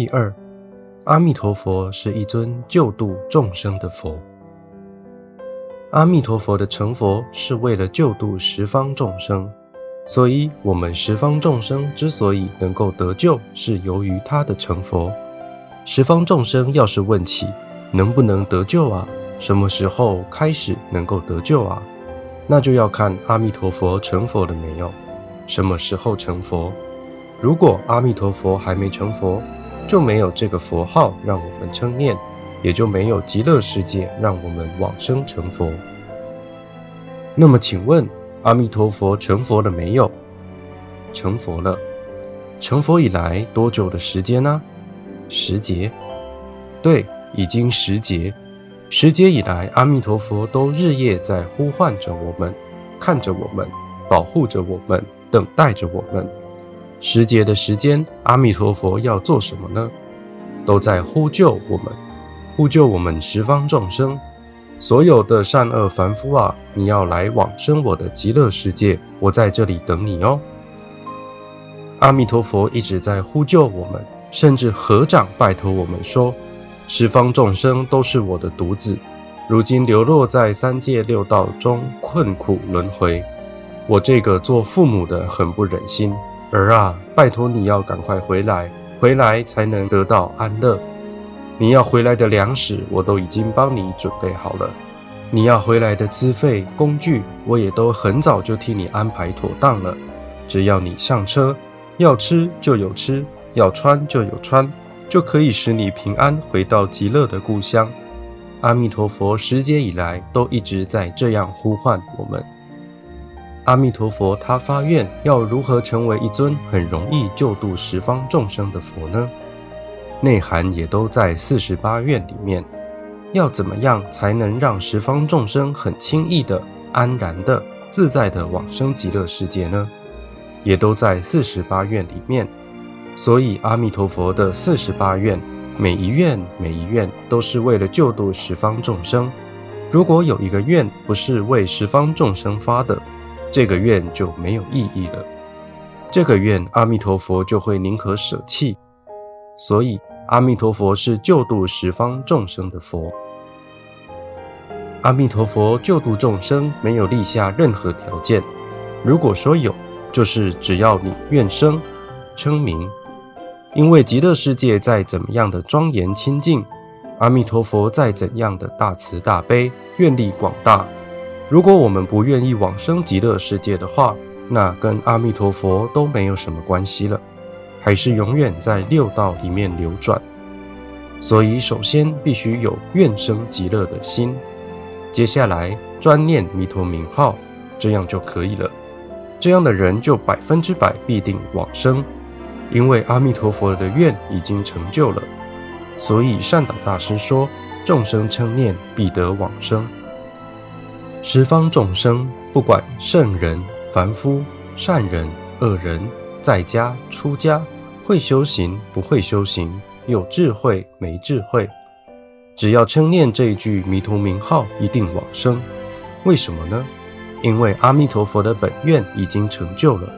第二，阿弥陀佛是一尊救度众生的佛。阿弥陀佛的成佛是为了救度十方众生，所以我们十方众生之所以能够得救，是由于他的成佛。十方众生要是问起能不能得救啊，什么时候开始能够得救啊？那就要看阿弥陀佛成佛了没有，什么时候成佛？如果阿弥陀佛还没成佛，就没有这个佛号让我们称念。也就没有极乐世界让我们往生成佛。那么，请问阿弥陀佛成佛了没有？成佛了。成佛以来多久的时间呢？十劫。对，已经十劫。十劫以来，阿弥陀佛都日夜在呼唤着我们，看着我们，保护着我们，等待着我们。时节的时间，阿弥陀佛要做什么呢？都在呼救我们。呼救我们十方众生，所有的善恶凡夫啊！你要来往生我的极乐世界，我在这里等你哦。阿弥陀佛一直在呼救我们，甚至合掌拜托我们说：十方众生都是我的独子，如今流落在三界六道中，困苦轮回。我这个做父母的很不忍心，儿啊，拜托你要赶快回来，回来才能得到安乐。你要回来的粮食，我都已经帮你准备好了；你要回来的资费、工具，我也都很早就替你安排妥当了。只要你上车，要吃就有吃，要穿就有穿，就可以使你平安回到极乐的故乡。阿弥陀佛，时节以来都一直在这样呼唤我们。阿弥陀佛，他发愿要如何成为一尊很容易救度十方众生的佛呢？内涵也都在四十八愿里面。要怎么样才能让十方众生很轻易的、安然的、自在的往生极乐世界呢？也都在四十八愿里面。所以阿弥陀佛的四十八愿，每一愿每一愿都是为了救度十方众生。如果有一个愿不是为十方众生发的，这个愿就没有意义了。这个愿阿弥陀佛就会宁可舍弃。所以。阿弥陀佛是救度十方众生的佛。阿弥陀佛救度众生没有立下任何条件，如果说有，就是只要你愿生称名。因为极乐世界再怎么样的庄严清净，阿弥陀佛再怎样的大慈大悲、愿力广大，如果我们不愿意往生极乐世界的话，那跟阿弥陀佛都没有什么关系了。还是永远在六道里面流转，所以首先必须有愿生极乐的心，接下来专念弥陀名号，这样就可以了。这样的人就百分之百必定往生，因为阿弥陀佛的愿已经成就了。所以善导大师说：“众生称念，必得往生。”十方众生，不管圣人、凡夫、善人、恶人。在家出家，会修行不会修行，有智慧没智慧，只要称念这一句弥陀名号，一定往生。为什么呢？因为阿弥陀佛的本愿已经成就了。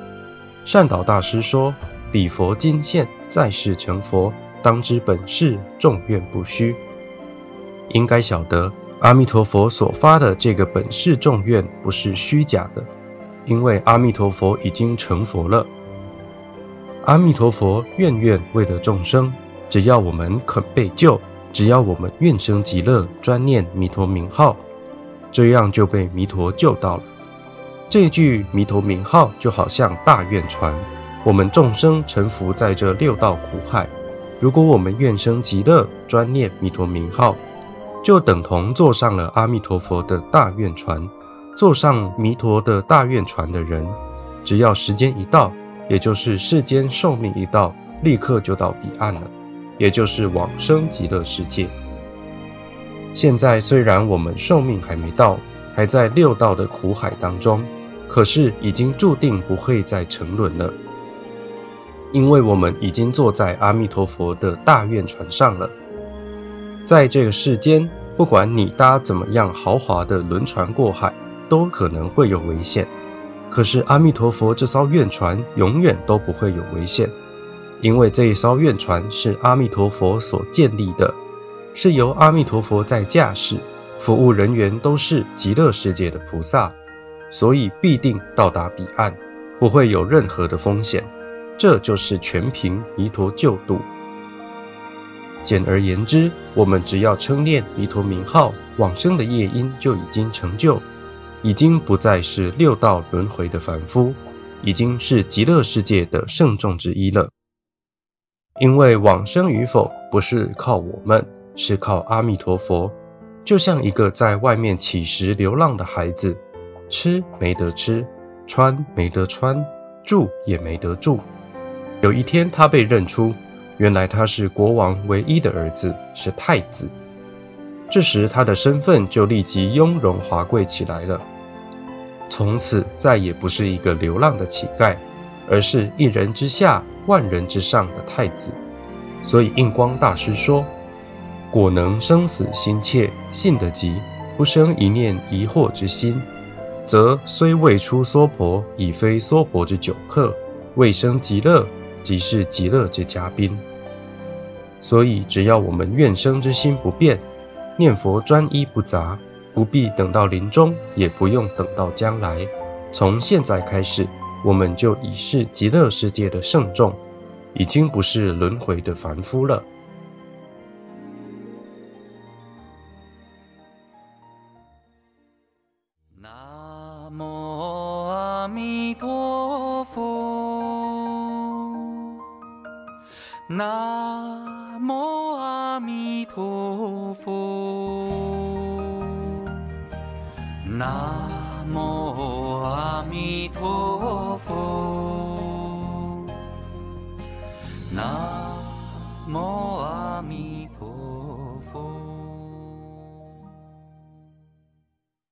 善导大师说：“彼佛今现，在世成佛，当知本誓众愿不虚。”应该晓得，阿弥陀佛所发的这个本誓众愿不是虚假的，因为阿弥陀佛已经成佛了。阿弥陀佛，愿愿为了众生，只要我们肯被救，只要我们愿生极乐，专念弥陀名号，这样就被弥陀救到了。这句弥陀名号就好像大愿船，我们众生沉浮在这六道苦海，如果我们愿生极乐，专念弥陀名号，就等同坐上了阿弥陀佛的大愿船。坐上弥陀的大愿船的人，只要时间一到。也就是世间寿命一到，立刻就到彼岸了，也就是往生极乐世界。现在虽然我们寿命还没到，还在六道的苦海当中，可是已经注定不会再沉沦了，因为我们已经坐在阿弥陀佛的大愿船上了。在这个世间，不管你搭怎么样豪华的轮船过海，都可能会有危险。可是阿弥陀佛这艘愿船永远都不会有危险，因为这一艘愿船是阿弥陀佛所建立的，是由阿弥陀佛在驾驶，服务人员都是极乐世界的菩萨，所以必定到达彼岸，不会有任何的风险。这就是全凭弥陀救度。简而言之，我们只要称念弥陀名号，往生的业因就已经成就，已经不再是六道轮回的凡夫，已经是极乐世界的圣众之一了。因为往生与否不是靠我们，是靠阿弥陀佛。就像一个在外面乞食流浪的孩子，吃没得吃，穿没得穿，住也没得住。有一天，他被认出。原来他是国王唯一的儿子，是太子。这时他的身份就立即雍容华贵起来了。从此再也不是一个流浪的乞丐，而是一人之下、万人之上的太子。所以印光大师说：“果能生死心切，信得急，不生一念疑惑之心，则虽未出娑婆，已非娑婆之久客；未生极乐，即是极乐之嘉宾。”所以，只要我们愿生之心不变，念佛专一不杂，不必等到临终，也不用等到将来。从现在开始，我们就已是极乐世界的圣众，已经不是轮回的凡夫了。南无阿弥陀佛。那阿弥陀佛。南。无阿弥陀佛，南无阿弥陀佛，